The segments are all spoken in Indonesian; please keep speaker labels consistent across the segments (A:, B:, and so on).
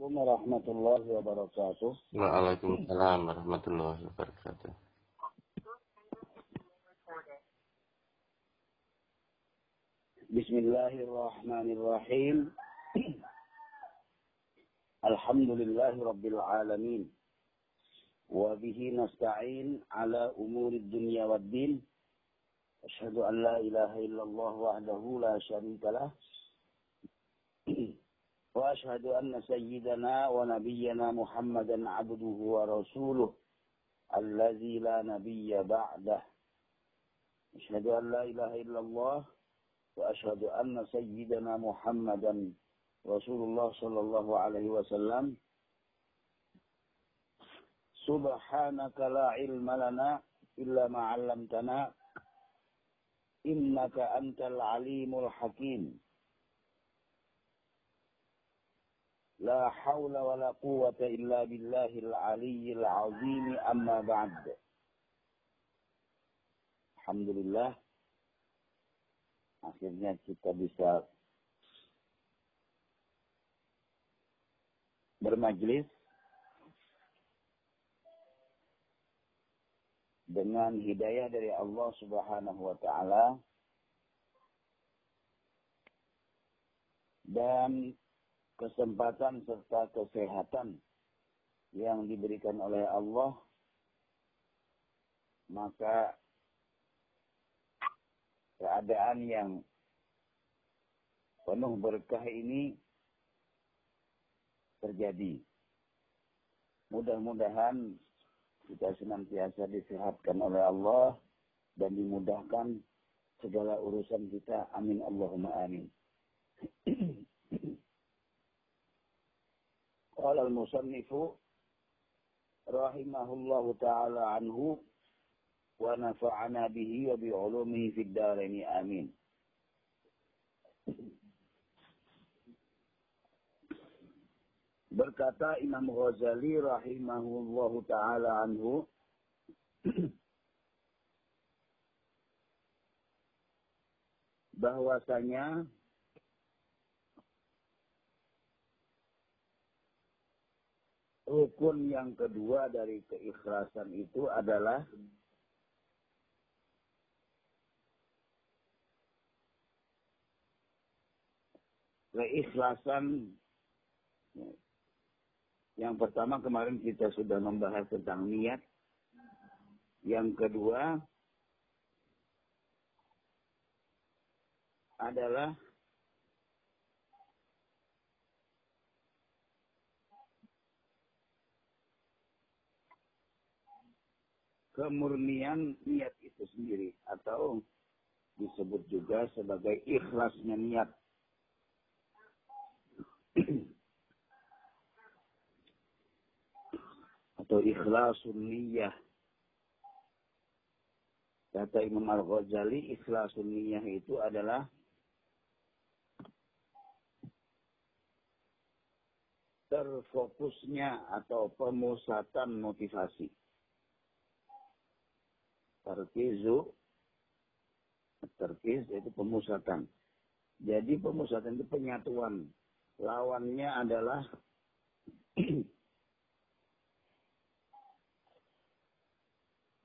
A: Assalamualaikum warahmatullahi wabarakatuh.
B: Waalaikumsalam warahmatullahi wabarakatuh.
A: Bismillahirrahmanirrahim. Alhamdulillahi rabbil alamin. Wa bihi nasta'in ala umuri dunya wad din. Asyhadu an la ilaha illallah wahdahu la syarika lah. وأشهد أن سيدنا ونبينا محمدا عبده ورسوله الذي لا نبي بعده. أشهد أن لا إله إلا الله وأشهد أن سيدنا محمدا رسول الله صلى الله عليه وسلم. سبحانك لا علم لنا إلا ما علمتنا إنك أنت العليم الحكيم. لا حول ولا قوة إلا بالله العلي العظيم أما بعد الحمد لله akhirnya kita bisa bermajlis dengan hidayah dari Allah Subhanahu wa taala. Dan kesempatan serta kesehatan yang diberikan oleh Allah, maka keadaan yang penuh berkah ini terjadi. Mudah-mudahan kita senantiasa disehatkan oleh Allah dan dimudahkan segala urusan kita. Amin Allahumma amin. قال المصنف رحمه الله تعالى عنه ونفعنا به وبعلومه في الدارين آمين Berkata Imam Ghazali rahimahullahu taala anhu bahwasanya rukun yang kedua dari keikhlasan itu adalah keikhlasan yang pertama kemarin kita sudah membahas tentang niat. Yang kedua adalah kemurnian niat itu sendiri atau disebut juga sebagai ikhlasnya niat. atau ikhlasun niyah. Kata Imam Al-Ghazali, ikhlasun niyah itu adalah terfokusnya atau pemusatan motivasi Tarkizu, terkiz itu pemusatan. Jadi pemusatan itu penyatuan. Lawannya adalah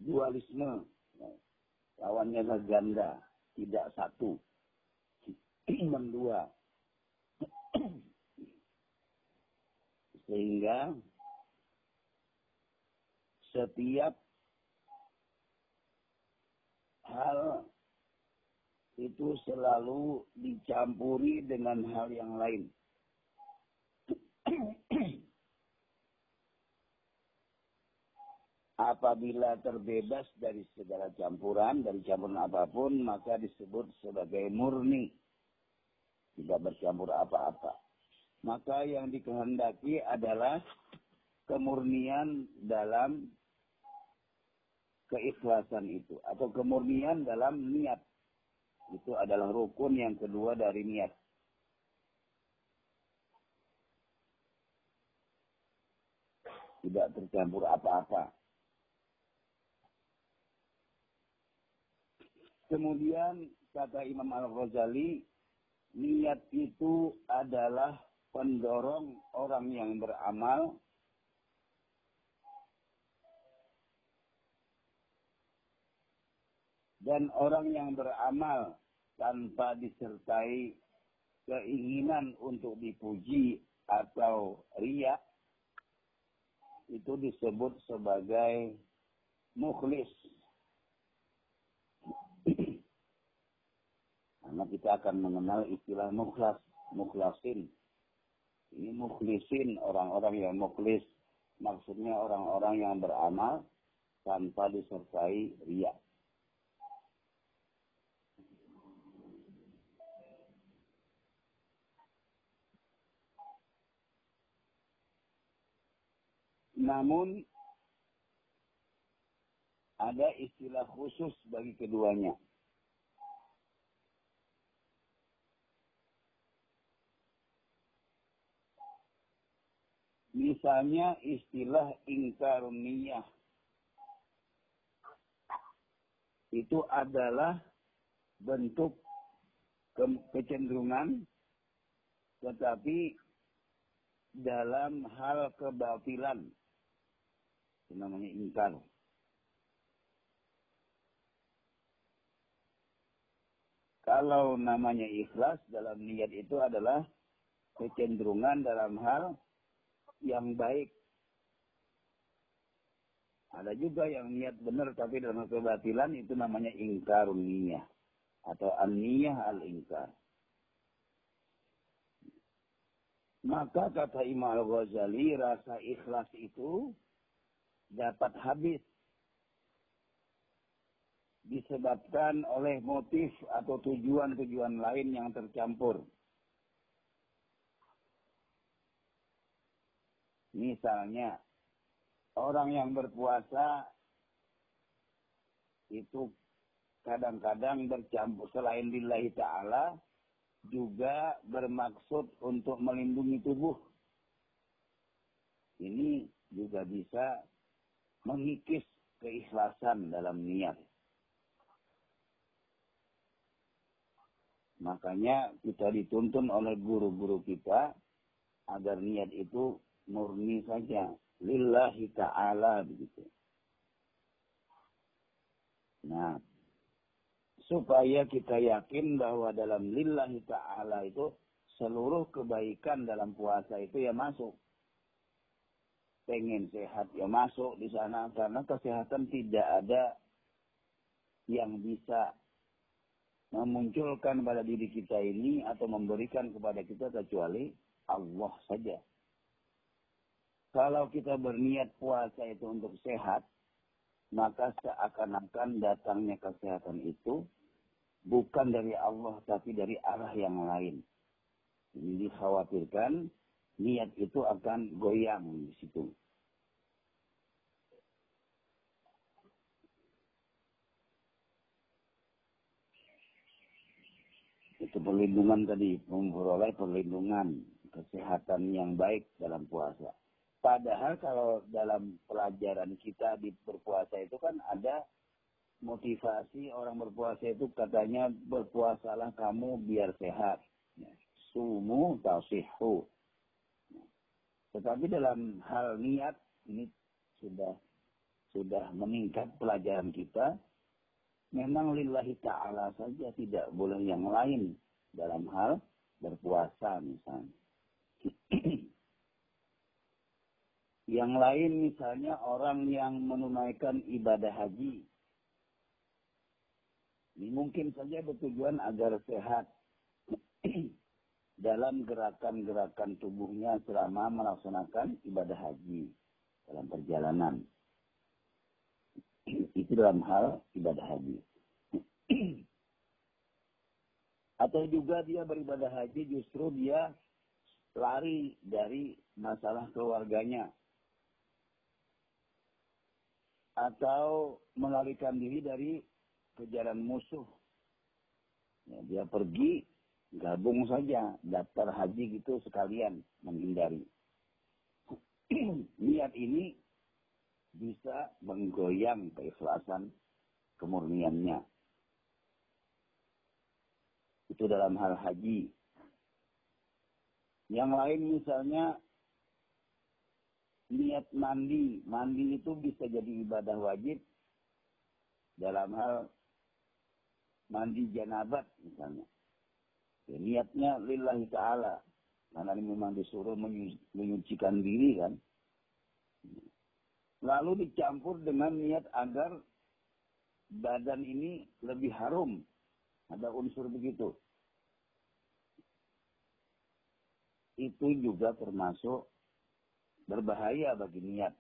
A: dualisme. Lawannya adalah ganda, tidak satu. Mendua. Sehingga setiap hal itu selalu dicampuri dengan hal yang lain. Apabila terbebas dari segala campuran, dari campuran apa pun, maka disebut sebagai murni. Tidak bercampur apa-apa. Maka yang dikehendaki adalah kemurnian dalam keikhlasan itu atau kemurnian dalam niat. Itu adalah rukun yang kedua dari niat. Tidak tercampur apa-apa. Kemudian kata Imam Al-Ghazali, niat itu adalah pendorong orang yang beramal dan orang yang beramal tanpa disertai keinginan untuk dipuji atau riak itu disebut sebagai mukhlis. Karena kita akan mengenal istilah mukhlas, mukhlasin. Ini mukhlisin, orang-orang yang mukhlis. Maksudnya orang-orang yang beramal tanpa disertai riak. Namun ada istilah khusus bagi keduanya. Misalnya istilah ingkarun niyah. Itu adalah bentuk ke kecenderungan tetapi dalam hal kebatilan namanya ingkar. Kalau namanya ikhlas dalam niat itu adalah kecenderungan dalam hal yang baik. Ada juga yang niat benar tapi dalam kebatilan itu namanya ingkar niyah atau an-niyah al-ingkar. Maka kata Imam Al-Ghazali rasa ikhlas itu dapat habis disebabkan oleh motif atau tujuan-tujuan lain yang tercampur. Misalnya, orang yang berpuasa itu kadang-kadang bercampur selain lillahi ta'ala juga bermaksud untuk melindungi tubuh. Ini juga bisa mengikis keikhlasan dalam niat. Makanya kita dituntun oleh guru-guru kita agar niat itu murni saja. Lillahi ta'ala begitu. Nah, supaya kita yakin bahwa dalam lillahi ta'ala itu seluruh kebaikan dalam puasa itu ya masuk pengen sehat ya masuk di sana karena kesehatan tidak ada yang bisa memunculkan pada diri kita ini atau memberikan kepada kita kecuali Allah saja. Kalau kita berniat puasa itu untuk sehat, maka seakan-akan datangnya kesehatan itu bukan dari Allah tapi dari arah yang lain. Ini dikhawatirkan niat itu akan goyang di situ. Itu perlindungan tadi, memperoleh perlindungan kesehatan yang baik dalam puasa. Padahal kalau dalam pelajaran kita di berpuasa itu kan ada motivasi orang berpuasa itu katanya berpuasalah kamu biar sehat. Sumu tasihu. Tetapi dalam hal niat ini sudah sudah meningkat pelajaran kita. Memang lillahi ta'ala saja tidak boleh yang lain dalam hal berpuasa misalnya. yang lain misalnya orang yang menunaikan ibadah haji. Ini mungkin saja bertujuan agar sehat. Dalam gerakan-gerakan tubuhnya selama melaksanakan ibadah haji dalam perjalanan. Itu dalam hal ibadah haji. Atau juga dia beribadah haji justru dia lari dari masalah keluarganya. Atau melarikan diri dari kejaran musuh. Ya, dia pergi Gabung saja daftar haji gitu sekalian menghindari. Niat ini bisa menggoyang keikhlasan kemurniannya. Itu dalam hal haji. Yang lain misalnya niat mandi. Mandi itu bisa jadi ibadah wajib dalam hal mandi janabat misalnya. Ya, niatnya lillahi ta'ala. Karena ini memang disuruh menyucikan diri kan. Lalu dicampur dengan niat agar badan ini lebih harum. Ada unsur begitu. Itu juga termasuk berbahaya bagi niat.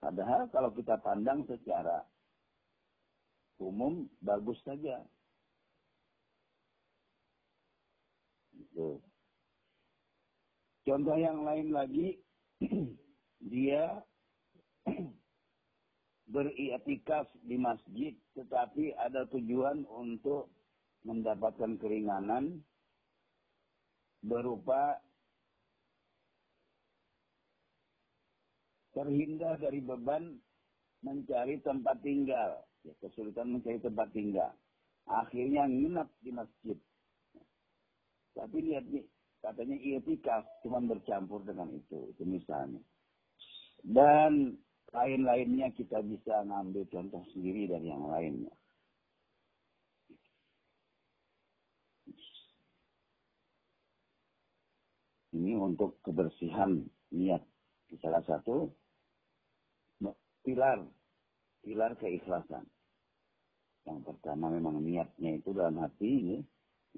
A: Padahal kalau kita pandang secara umum bagus saja. Gitu. Contoh yang lain lagi, dia beriktikaf di masjid, tetapi ada tujuan untuk mendapatkan keringanan berupa terhindar dari beban mencari tempat tinggal. Ya, kesulitan mencari tempat tinggal. Akhirnya nginap di masjid. Tapi lihat nih, katanya itikaf cuma bercampur dengan itu. Itu misalnya. Dan lain-lainnya kita bisa ngambil contoh sendiri dari yang lainnya. Ini untuk kebersihan niat. Salah satu pilar pilar keikhlasan. Yang pertama memang niatnya itu dalam hati ini.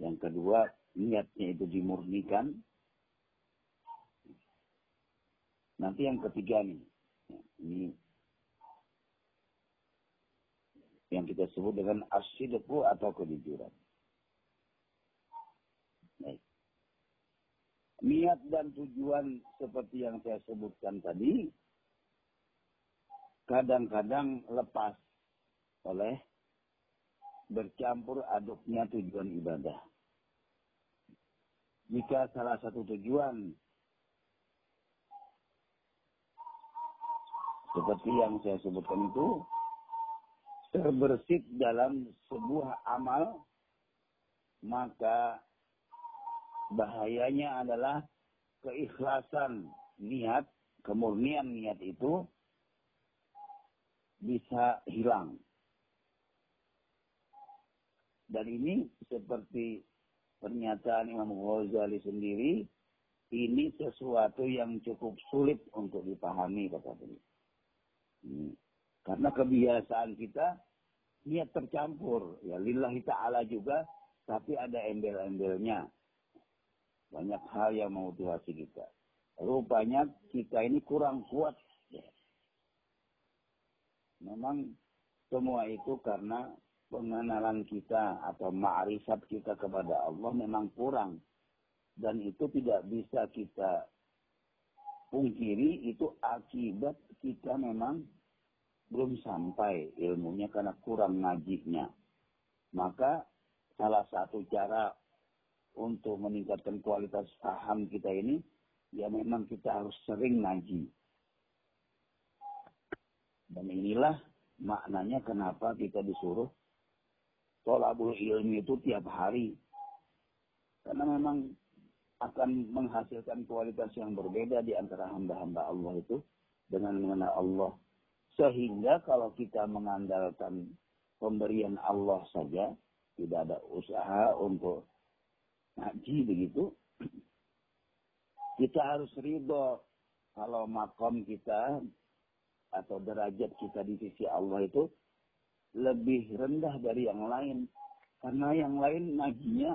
A: Yang kedua niatnya itu dimurnikan. Nanti yang ketiga nih. Ini yang kita sebut dengan asyidku atau kejujuran. Niat dan tujuan seperti yang saya sebutkan tadi kadang-kadang lepas oleh bercampur aduknya tujuan ibadah. Jika salah satu tujuan seperti yang saya sebutkan itu terbersit dalam sebuah amal, maka bahayanya adalah keikhlasan niat, kemurnian niat itu bisa hilang. Dan ini seperti pernyataan Imam Ghazali sendiri, ini sesuatu yang cukup sulit untuk dipahami kata beliau. Hmm. Karena kebiasaan kita niat tercampur, ya lillahi ta'ala juga, tapi ada embel-embelnya. Banyak hal yang memotivasi kita. Rupanya kita ini kurang kuat Memang semua itu karena pengenalan kita atau ma'rifat kita kepada Allah memang kurang. Dan itu tidak bisa kita pungkiri, itu akibat kita memang belum sampai ilmunya karena kurang ngajinya. Maka salah satu cara untuk meningkatkan kualitas paham kita ini, ya memang kita harus sering ngaji. Dan inilah maknanya kenapa kita disuruh tolabul ilmi itu tiap hari. Karena memang akan menghasilkan kualitas yang berbeda di antara hamba-hamba Allah itu dengan mengenal Allah. Sehingga kalau kita mengandalkan pemberian Allah saja, tidak ada usaha untuk ngaji begitu, kita harus ridho kalau makom kita atau derajat kita di sisi Allah itu lebih rendah dari yang lain. Karena yang lain ngajinya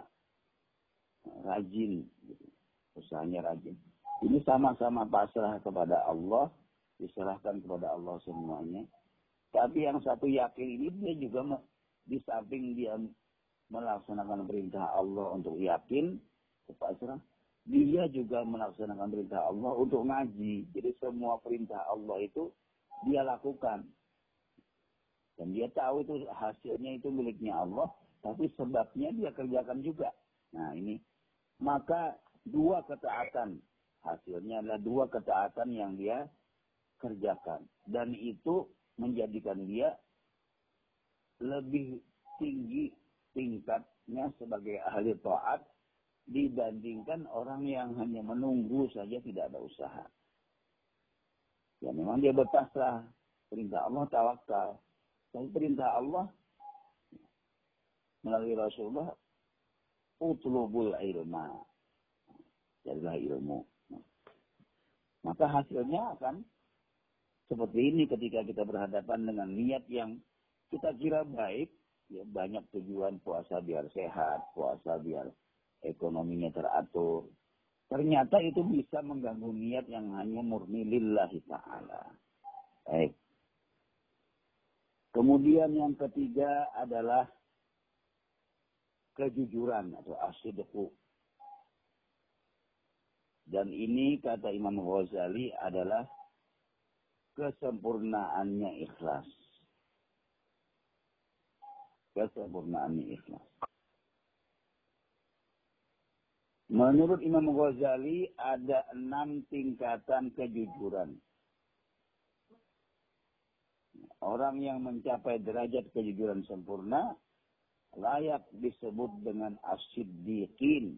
A: rajin. Gitu. Usahanya rajin. Ini sama-sama pasrah kepada Allah. Diserahkan kepada Allah semuanya. Tapi yang satu yakin ini dia juga di samping dia melaksanakan perintah Allah untuk yakin, pasrah, dia juga melaksanakan perintah Allah untuk ngaji. Jadi semua perintah Allah itu dia lakukan. Dan dia tahu itu hasilnya itu miliknya Allah, tapi sebabnya dia kerjakan juga. Nah ini, maka dua ketaatan, hasilnya adalah dua ketaatan yang dia kerjakan. Dan itu menjadikan dia lebih tinggi tingkatnya sebagai ahli taat dibandingkan orang yang hanya menunggu saja tidak ada usaha. Ya memang dia berpasrah. Perintah Allah tawakal. Tapi perintah Allah melalui Rasulullah utlubul ilma. Jadilah ilmu. Maka hasilnya akan seperti ini ketika kita berhadapan dengan niat yang kita kira baik, ya banyak tujuan puasa biar sehat, puasa biar ekonominya teratur. Ternyata itu bisa mengganggu niat yang hanya murni lillahi ta'ala. Baik. Kemudian yang ketiga adalah kejujuran atau asidku. Dan ini kata Imam Ghazali adalah kesempurnaannya ikhlas. Kesempurnaannya ikhlas. Menurut Imam Ghazali ada enam tingkatan kejujuran. Orang yang mencapai derajat kejujuran sempurna layak disebut dengan asiddiqin.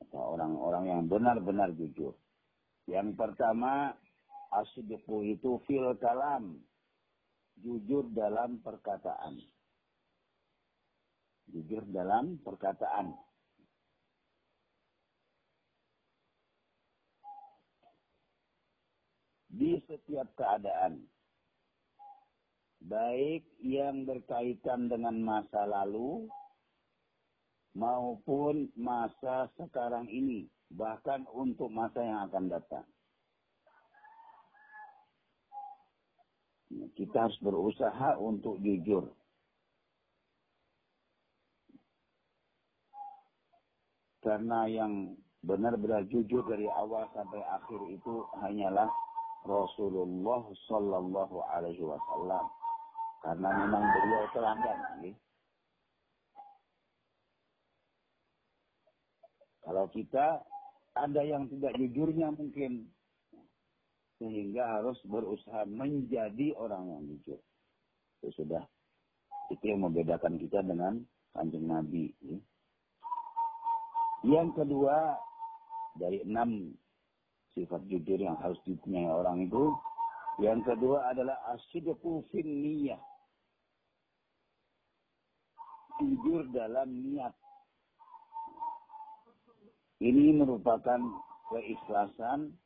A: Atau orang-orang yang benar-benar jujur. Yang pertama, asiddiqu itu fil kalam. Jujur dalam perkataan. Jujur dalam perkataan. Di setiap keadaan. Baik yang berkaitan dengan masa lalu maupun masa sekarang ini, bahkan untuk masa yang akan datang. Kita harus berusaha untuk jujur. Karena yang benar-benar jujur dari awal sampai akhir itu hanyalah Rasulullah Sallallahu Alaihi Wasallam karena memang beliau teladan. Kalau kita ada yang tidak jujurnya mungkin sehingga harus berusaha menjadi orang yang jujur. Itu sudah itu yang membedakan kita dengan kanjeng Nabi. Ya. Yang kedua dari enam sifat jujur yang harus dipunyai orang itu. Yang kedua adalah asyidku niyah. Jujur dalam niat. Ini merupakan keikhlasan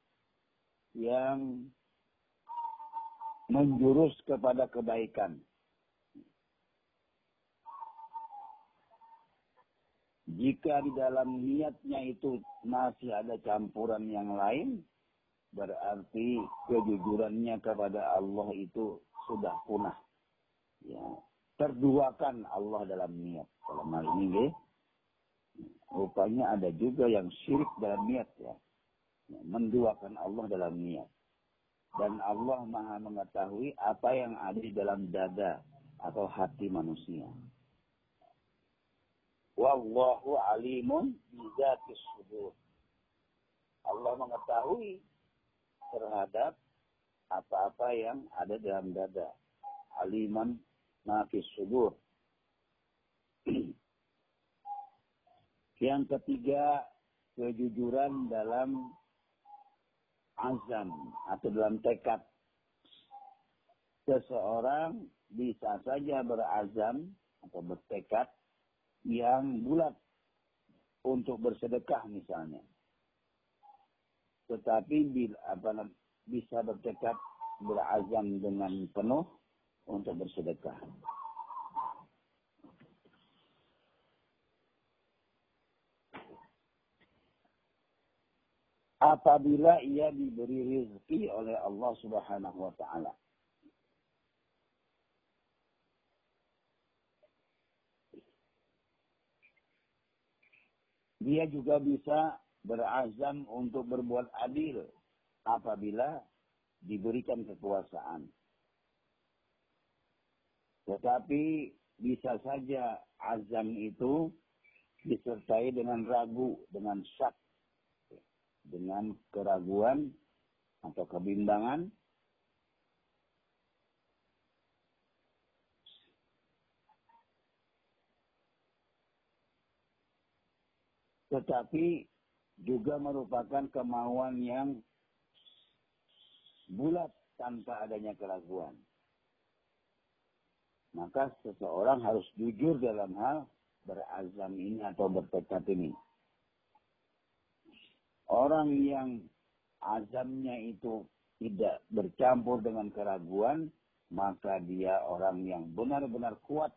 A: yang menjurus kepada kebaikan. Jika di dalam niatnya itu masih ada campuran yang lain, berarti kejujurannya kepada Allah itu sudah punah. Ya, terduakan Allah dalam niat. Dalam hal ini, ya, rupanya ada juga yang syirik dalam niat ya. ya. Menduakan Allah dalam niat. Dan Allah maha mengetahui apa yang ada di dalam dada atau hati manusia. Wallahu alimun bizatis sudur. Allah mengetahui terhadap apa-apa yang ada dalam dada. Aliman nafis sudur. yang ketiga, kejujuran dalam azam atau dalam tekad. Seseorang bisa saja berazam atau bertekad yang bulat untuk bersedekah misalnya. Tetapi bisa bertekad berazam dengan penuh untuk bersedekah. Apabila ia diberi rezeki oleh Allah Subhanahu wa taala. Dia juga bisa berazam untuk berbuat adil apabila diberikan kekuasaan. Tetapi bisa saja azam itu disertai dengan ragu, dengan syak, dengan keraguan atau kebimbangan tetapi juga merupakan kemauan yang bulat tanpa adanya keraguan. Maka seseorang harus jujur dalam hal berazam ini atau bertekad ini. Orang yang azamnya itu tidak bercampur dengan keraguan, maka dia orang yang benar-benar kuat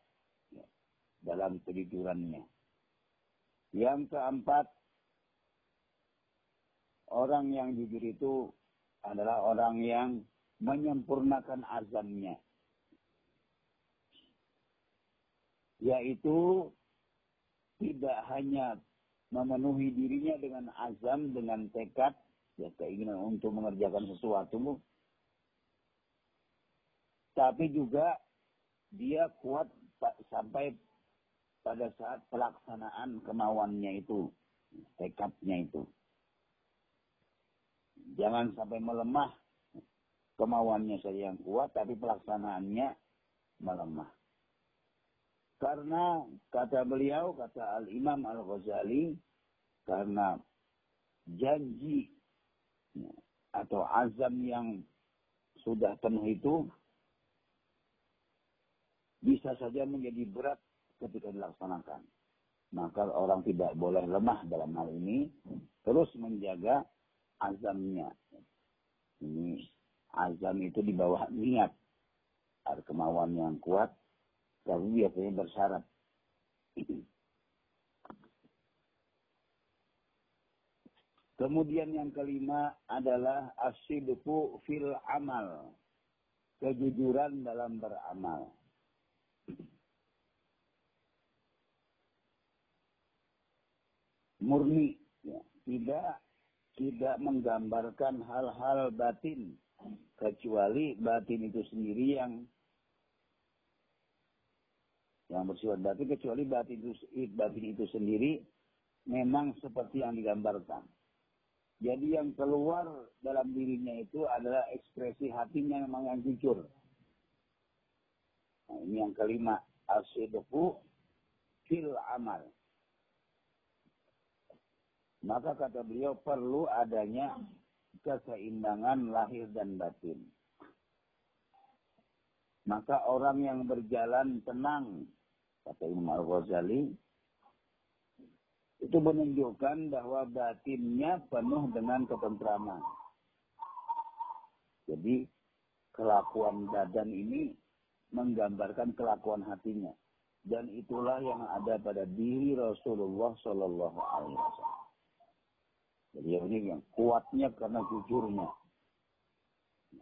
A: dalam kejujurannya. Yang keempat, orang yang jujur itu adalah orang yang menyempurnakan azamnya. Yaitu tidak hanya memenuhi dirinya dengan azam, dengan tekad, ya keinginan untuk mengerjakan sesuatu, tapi juga dia kuat sampai pada saat pelaksanaan kemauannya itu, tekadnya itu. Jangan sampai melemah kemauannya saja yang kuat, tapi pelaksanaannya melemah. Karena kata beliau, kata Al-Imam Al-Ghazali, karena janji atau azam yang sudah penuh itu bisa saja menjadi berat ketika dilaksanakan. Maka orang tidak boleh lemah dalam hal ini, terus menjaga azamnya. Ini azam itu di bawah niat. Ada kemauan yang kuat, tapi biasanya bersyarat. Kemudian yang kelima adalah asyidku fil amal. Kejujuran dalam beramal. Murni. Ya. Tidak tidak menggambarkan hal-hal batin kecuali batin itu sendiri yang yang bersifat batin kecuali batin itu batin itu sendiri memang seperti yang digambarkan. Jadi yang keluar dalam dirinya itu adalah ekspresi hatinya memang yang jujur. Nah, ini yang kelima, asyidku fil amal. Maka kata beliau perlu adanya keseimbangan lahir dan batin. Maka orang yang berjalan tenang, kata Imam Al-Ghazali, itu menunjukkan bahwa batinnya penuh dengan ketentraman. Jadi kelakuan badan ini menggambarkan kelakuan hatinya. Dan itulah yang ada pada diri Rasulullah Shallallahu Alaihi Wasallam. Jadi ini yang kuatnya karena jujurnya.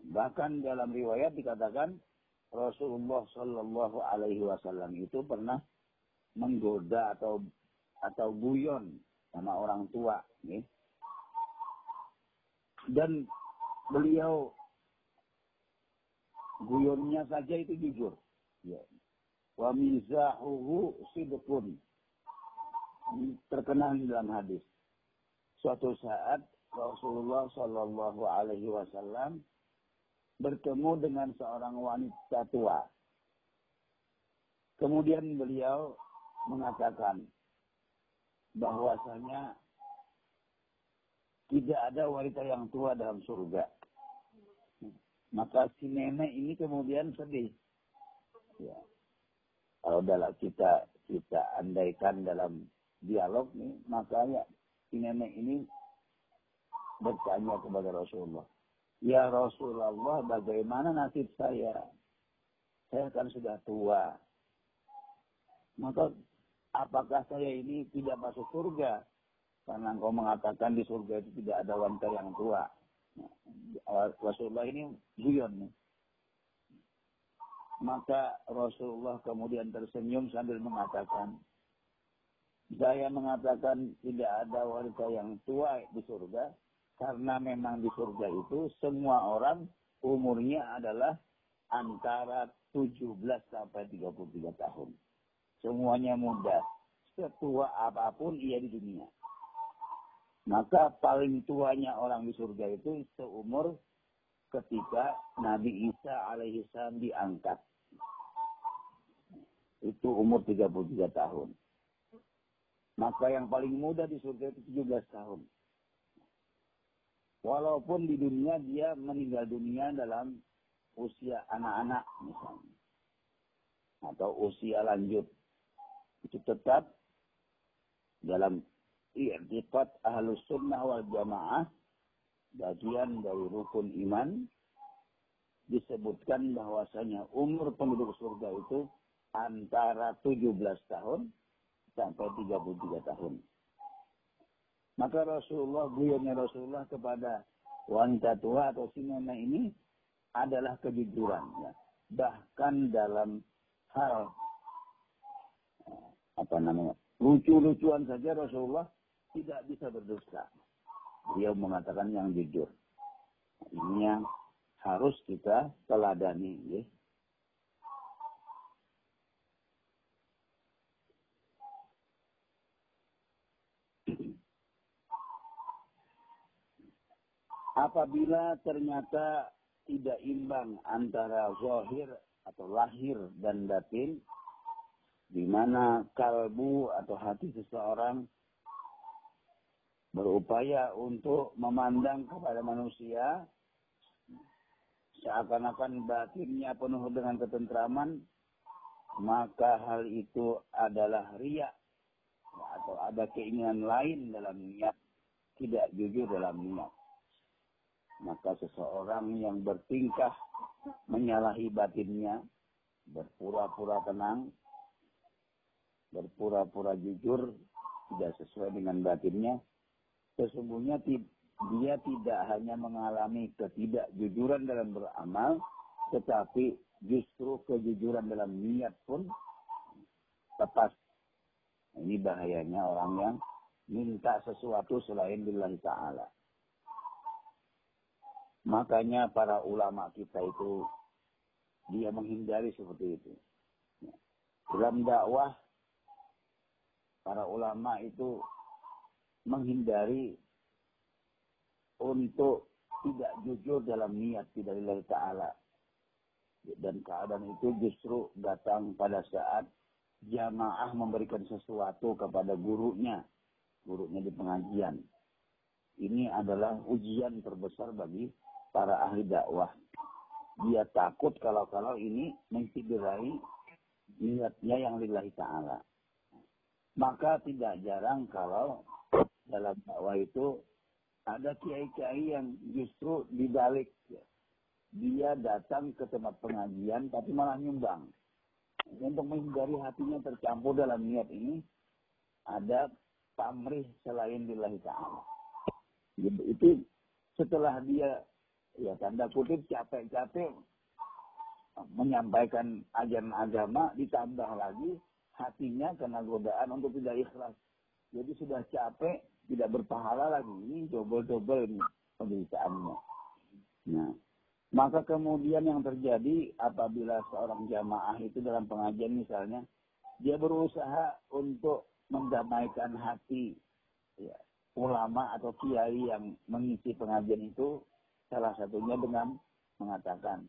A: Bahkan dalam riwayat dikatakan Rasulullah Shallallahu Alaihi Wasallam itu pernah menggoda atau atau guyon sama orang tua, nih. Dan beliau guyonnya saja itu jujur. Ya. Wa mizahuhu sidqun. Terkenal dalam hadis suatu saat Rasulullah Shallallahu Alaihi Wasallam bertemu dengan seorang wanita tua. Kemudian beliau mengatakan bahwasanya tidak ada wanita yang tua dalam surga. Maka si nenek ini kemudian sedih. Ya. Kalau dalam kita kita andaikan dalam dialog nih, maka ya si nenek ini bertanya kepada Rasulullah. Ya Rasulullah, bagaimana nasib saya? Saya kan sudah tua. Maka apakah saya ini tidak masuk surga? Karena engkau mengatakan di surga itu tidak ada wanita yang tua. Nah, Rasulullah ini guyon. Maka Rasulullah kemudian tersenyum sambil mengatakan, saya mengatakan tidak ada wanita yang tua di surga karena memang di surga itu semua orang umurnya adalah antara 17 sampai 33 tahun. Semuanya muda. Setua apa pun ia di dunia. Maka paling tuanya orang di surga itu seumur ketika Nabi Isa alaihi salam diangkat. Itu umur 33 tahun. Maka yang paling muda di surga itu 17 tahun. Walaupun di dunia dia meninggal dunia dalam usia anak-anak misalnya. Atau usia lanjut. Itu tetap dalam i'tiqad ahlus sunnah wal jamaah bagian dari rukun iman disebutkan bahwasanya umur penduduk surga itu antara 17 tahun sampai 33 tahun. Maka Rasulullah, guyonnya Rasulullah kepada wanita tua atau si nenek ini adalah kejujuran. Ya. Bahkan dalam hal apa namanya lucu-lucuan saja Rasulullah tidak bisa berdusta. Dia mengatakan yang jujur. Ini yang harus kita teladani. Ya. Apabila ternyata tidak imbang antara zahir atau lahir dan batin, di mana kalbu atau hati seseorang berupaya untuk memandang kepada manusia seakan-akan batinnya penuh dengan ketentraman, maka hal itu adalah riak atau ada keinginan lain dalam niat, tidak jujur dalam niat. Maka seseorang yang bertingkah menyalahi batinnya, berpura-pura tenang, berpura-pura jujur, tidak sesuai dengan batinnya, sesungguhnya dia tidak hanya mengalami ketidakjujuran dalam beramal, tetapi justru kejujuran dalam niat pun lepas. Ini bahayanya orang yang minta sesuatu selain billahi ta'ala. Makanya para ulama kita itu dia menghindari seperti itu. Dalam dakwah para ulama itu menghindari untuk tidak jujur dalam niat tidak lillahi ta'ala. Dan keadaan itu justru datang pada saat jamaah memberikan sesuatu kepada gurunya. Gurunya di pengajian. Ini adalah ujian terbesar bagi para ahli dakwah. Dia takut kalau-kalau ini menciderai niatnya yang lillahi ta'ala. Maka tidak jarang kalau dalam dakwah itu ada kiai-kiai yang justru dibalik. Dia datang ke tempat pengajian tapi malah nyumbang. Untuk menghindari hatinya tercampur dalam niat ini, ada pamrih selain lillahi ta'ala. Itu setelah dia ya tanda kutip capek-capek menyampaikan ajaran agama ditambah lagi hatinya kena godaan untuk tidak ikhlas. Jadi sudah capek, tidak berpahala lagi. Ini double-double ini penderitaannya. Nah, maka kemudian yang terjadi apabila seorang jamaah itu dalam pengajian misalnya, dia berusaha untuk mendamaikan hati ya, ulama atau kiai yang mengisi pengajian itu Salah satunya dengan mengatakan,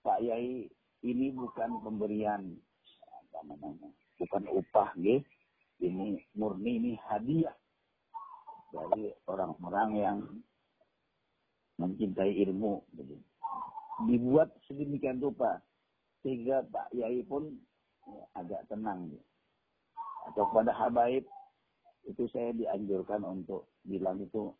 A: Pak Yai ini bukan pemberian apa namanya, bukan upah, gitu. Ini murni ini hadiah dari orang-orang yang mencintai ilmu. Dibuat sedemikian rupa sehingga Pak Yai pun ya, agak tenang. Gitu. Atau pada habaib itu saya dianjurkan untuk bilang itu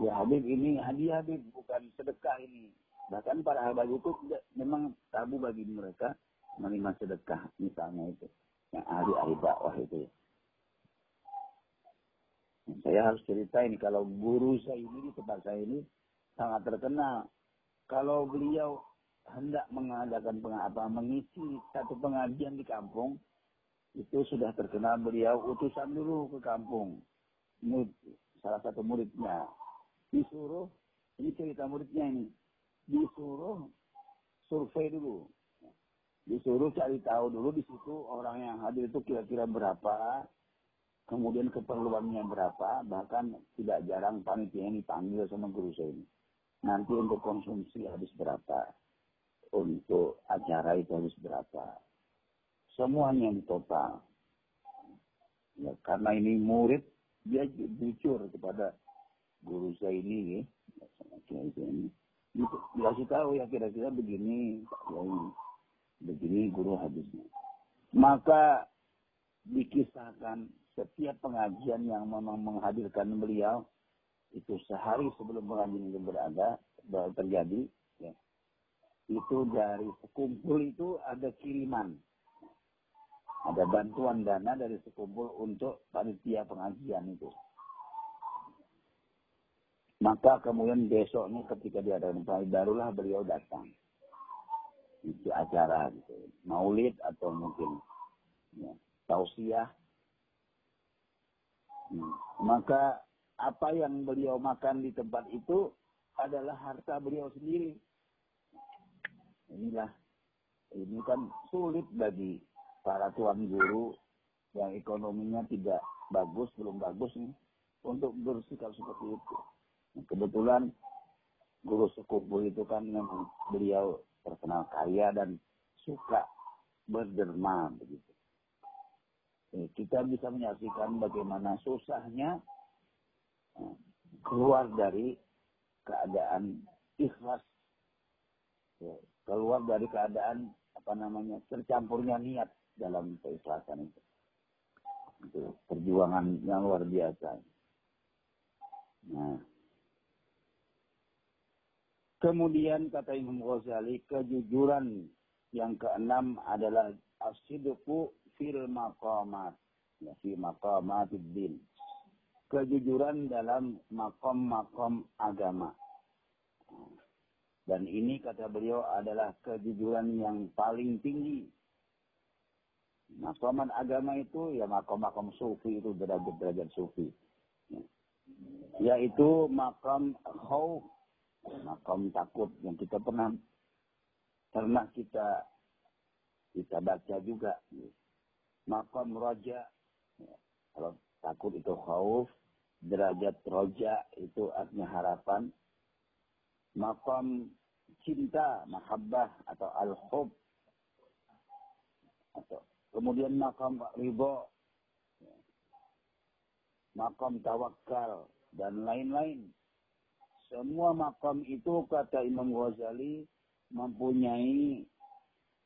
A: Ya Habib ini hadiah Habib, bukan sedekah ini. Bahkan para Habib itu memang tabu bagi mereka menerima sedekah misalnya itu. Yang ahli-ahli dakwah itu. Saya harus cerita ini, kalau guru saya ini di tempat saya ini sangat terkenal. Kalau beliau hendak mengadakan apa mengisi satu pengajian di kampung, itu sudah terkenal beliau utusan dulu ke kampung. Salah satu muridnya disuruh, ini cerita muridnya ini, disuruh survei dulu. Disuruh cari tahu dulu di situ orang yang hadir itu kira-kira berapa, kemudian keperluannya berapa, bahkan tidak jarang panitia ini panggil sama guru saya ini. Nanti untuk konsumsi habis berapa, untuk acara itu habis berapa. Semuanya di total. Ya, karena ini murid, dia jujur kepada guru saya ini, ya. ini. Dikasih tahu ya kira-kira begini, ini. Begini guru hadisnya. Maka dikisahkan setiap pengajian yang memang menghadirkan beliau itu sehari sebelum pengajian itu berada terjadi ya, itu dari sekumpul itu ada kiriman ada bantuan dana dari sekumpul untuk panitia pengajian itu. Maka kemudian besoknya ketika dia ada barulah beliau datang. Itu acara gitu. Maulid atau mungkin ya, tausiah. Hmm. Maka apa yang beliau makan di tempat itu adalah harta beliau sendiri. Inilah ini kan sulit bagi para tuan guru yang ekonominya tidak bagus, belum bagus nih, untuk bersikap seperti itu. Kebetulan guru sekumpul itu kan memang beliau terkenal kaya dan suka berderma begitu. Eh, kita bisa menyaksikan bagaimana susahnya eh, keluar dari keadaan ikhlas, ya, keluar dari keadaan apa namanya tercampurnya niat dalam keikhlasan itu. Itu perjuangan yang luar biasa. Nah. Kemudian kata Imam Ghazali, kejujuran yang keenam adalah asidku fil maqamat. Ya, fi maqamatid din. Kejujuran dalam makom-makom agama. Dan ini kata beliau adalah kejujuran yang paling tinggi Makoman agama itu ya makom-makom sufi itu derajat-derajat sufi. Ya. Yaitu makam khauf, makam takut yang kita pernah pernah kita kita baca juga. Makam roja, ya. kalau takut itu khauf, derajat roja itu artinya harapan. Makam cinta, mahabbah atau al-hub atau Kemudian makam ridho, makam tawakal, dan lain-lain. Semua makam itu kata Imam Ghazali mempunyai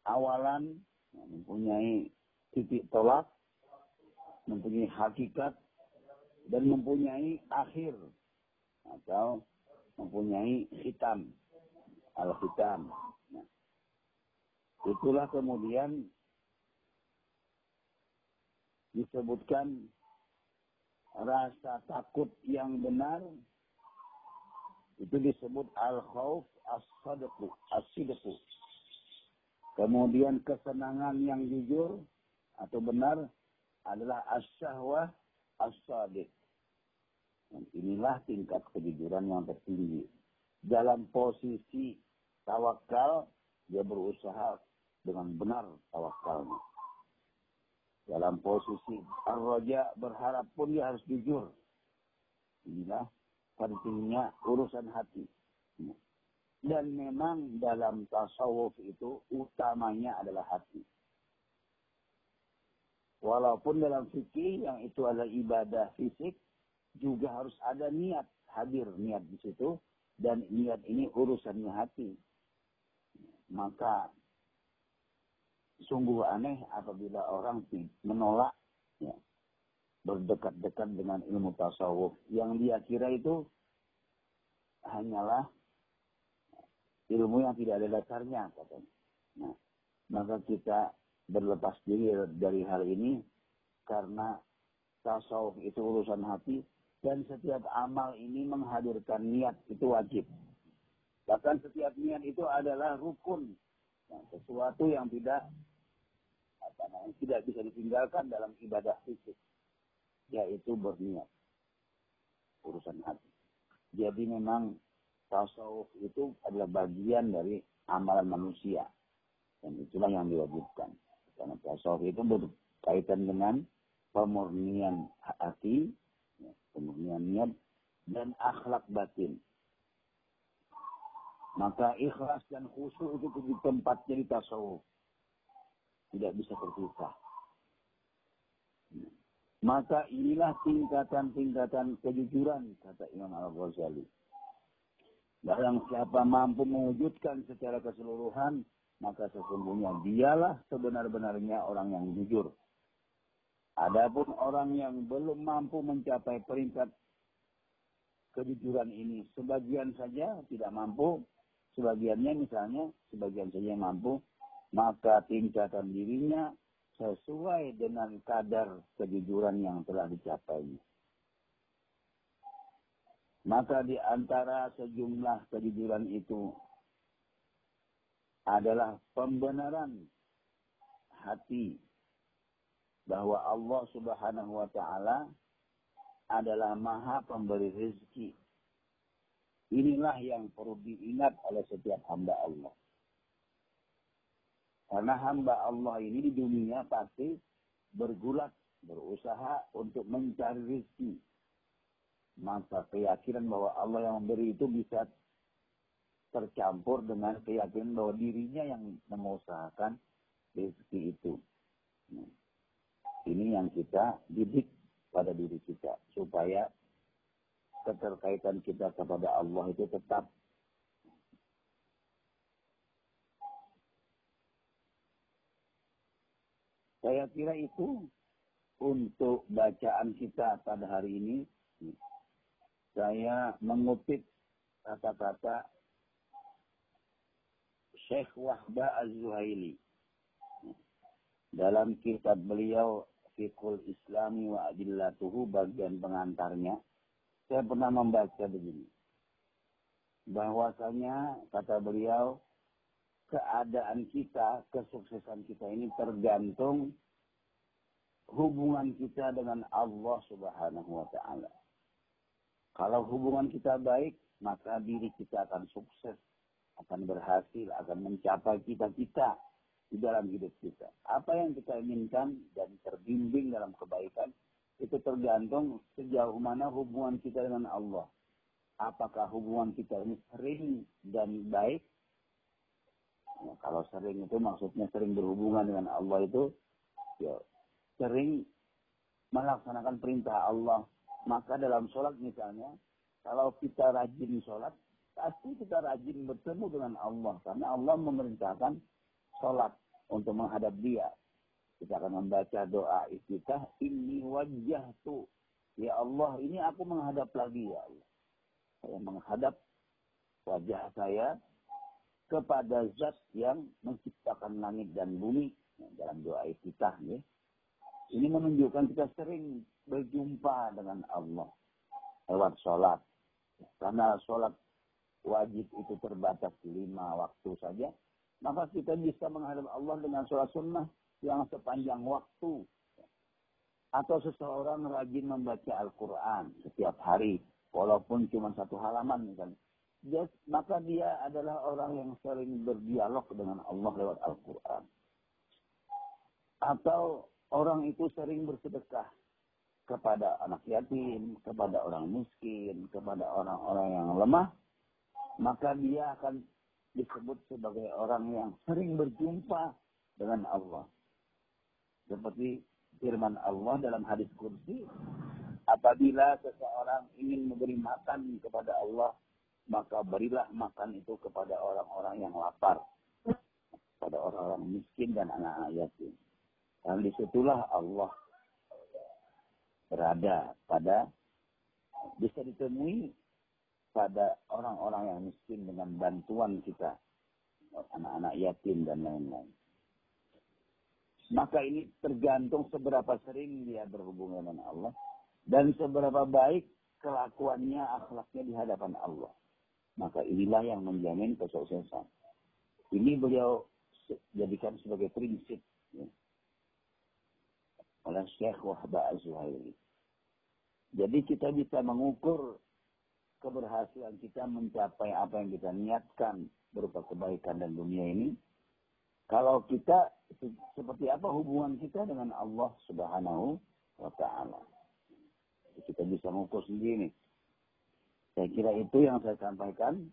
A: awalan, mempunyai titik tolak, mempunyai hakikat, dan mempunyai akhir atau mempunyai hitam, al-hitam. Nah, itulah kemudian disebutkan rasa takut yang benar itu disebut al-khauf as-sadqu as-sidqu. Kemudian kesenangan yang jujur atau benar adalah as-syahwah as-sadiq. inilah tingkat kejujuran yang tertinggi. Dalam posisi tawakal, dia berusaha dengan benar tawakalnya. Dalam posisi ar-raja berharap pun dia harus jujur. Inilah pentingnya urusan hati. Dan memang dalam tasawuf itu utamanya adalah hati. Walaupun dalam fikih yang itu adalah ibadah fisik, juga harus ada niat, hadir niat di situ, dan niat ini urusannya hati. Maka sungguh aneh apabila orang menolak ya, berdekat-dekat dengan ilmu tasawuf yang dia kira itu hanyalah ilmu yang tidak ada dasarnya katanya. Nah, maka kita berlepas diri dari hal ini karena tasawuf itu urusan hati dan setiap amal ini menghadirkan niat itu wajib. Bahkan setiap niat itu adalah rukun Nah, sesuatu yang tidak apa namanya tidak bisa ditinggalkan dalam ibadah fisik, yaitu berniat urusan hati. Jadi memang tasawuf itu adalah bagian dari amalan manusia dan itulah yang diwajibkan. Karena tasawuf itu berkaitan dengan pemurnian hati, ya, pemurnian niat dan akhlak batin. Maka ikhlas dan khusyuk itu di tempatnya di tasawuf. Tidak bisa terpisah. Maka inilah tingkatan-tingkatan kejujuran, kata Imam Al-Ghazali. Barang siapa mampu mewujudkan secara keseluruhan, maka sesungguhnya dialah sebenar-benarnya orang yang jujur. Adapun orang yang belum mampu mencapai peringkat kejujuran ini, sebagian saja tidak mampu, sebagiannya misalnya, sebagian saja yang mampu, maka tingkatan dirinya sesuai dengan kadar kejujuran yang telah dicapainya. Maka di antara sejumlah kejujuran itu adalah pembenaran hati bahwa Allah Subhanahu wa taala adalah Maha Pemberi rezeki. Inilah yang perlu diingat oleh setiap hamba Allah. Karena hamba Allah ini di dunia pasti bergulat, berusaha untuk mencari rezeki. Maka keyakinan bahwa Allah yang memberi itu bisa tercampur dengan keyakinan bahwa dirinya yang mengusahakan rezeki itu. Ini yang kita didik pada diri kita supaya keterkaitan kita kepada Allah itu tetap Saya kira itu untuk bacaan kita pada hari ini. Saya mengutip kata-kata Syekh Wahba Az-Zuhaili. Dalam kitab beliau Fikul Islami wa Adillatuhu bagian pengantarnya. Saya pernah membaca begini. Bahwasanya kata beliau keadaan kita, kesuksesan kita ini tergantung hubungan kita dengan Allah Subhanahu wa taala. Kalau hubungan kita baik, maka diri kita akan sukses, akan berhasil, akan mencapai cita-cita di dalam hidup kita. Apa yang kita inginkan dan terbimbing dalam kebaikan itu tergantung sejauh mana hubungan kita dengan Allah. Apakah hubungan kita ini sering dan baik Ya, kalau sering itu maksudnya sering berhubungan dengan Allah itu ya sering melaksanakan perintah Allah. Maka dalam sholat misalnya, kalau kita rajin sholat, pasti kita rajin bertemu dengan Allah. Karena Allah memerintahkan sholat untuk menghadap dia. Kita akan membaca doa istiqah, ini wajah tuh. Ya Allah, ini aku menghadap lagi ya Allah. Saya menghadap wajah saya kepada zat yang menciptakan langit dan bumi ya, dalam doa kita ya. Ini menunjukkan kita sering berjumpa dengan Allah lewat sholat. Karena sholat wajib itu terbatas lima waktu saja, maka kita bisa menghadap Allah dengan sholat sunnah yang sepanjang waktu. Atau seseorang rajin membaca Al-Quran setiap hari, walaupun cuma satu halaman misalnya dia, maka dia adalah orang yang sering berdialog dengan Allah lewat Al-Quran. Atau orang itu sering bersedekah kepada anak yatim, kepada orang miskin, kepada orang-orang yang lemah, maka dia akan disebut sebagai orang yang sering berjumpa dengan Allah. Seperti firman Allah dalam hadis kursi, apabila seseorang ingin memberi makan kepada Allah maka berilah makan itu kepada orang-orang yang lapar, pada orang-orang miskin dan anak-anak yatim. Dan di situlah Allah berada pada bisa ditemui pada orang-orang yang miskin dengan bantuan kita, anak-anak yatim dan lain-lain. Maka ini tergantung seberapa sering dia berhubungan dengan Allah dan seberapa baik kelakuannya, akhlaknya di hadapan Allah. Maka inilah yang menjamin kesuksesan. Ini beliau jadikan sebagai prinsip ya, oleh Syekh Wahba Az-Zuhairi. Jadi kita bisa mengukur keberhasilan kita mencapai apa yang kita niatkan berupa kebaikan dan dunia ini. Kalau kita seperti apa hubungan kita dengan Allah Subhanahu wa taala. Kita bisa mengukur sendiri saya kira itu yang saya sampaikan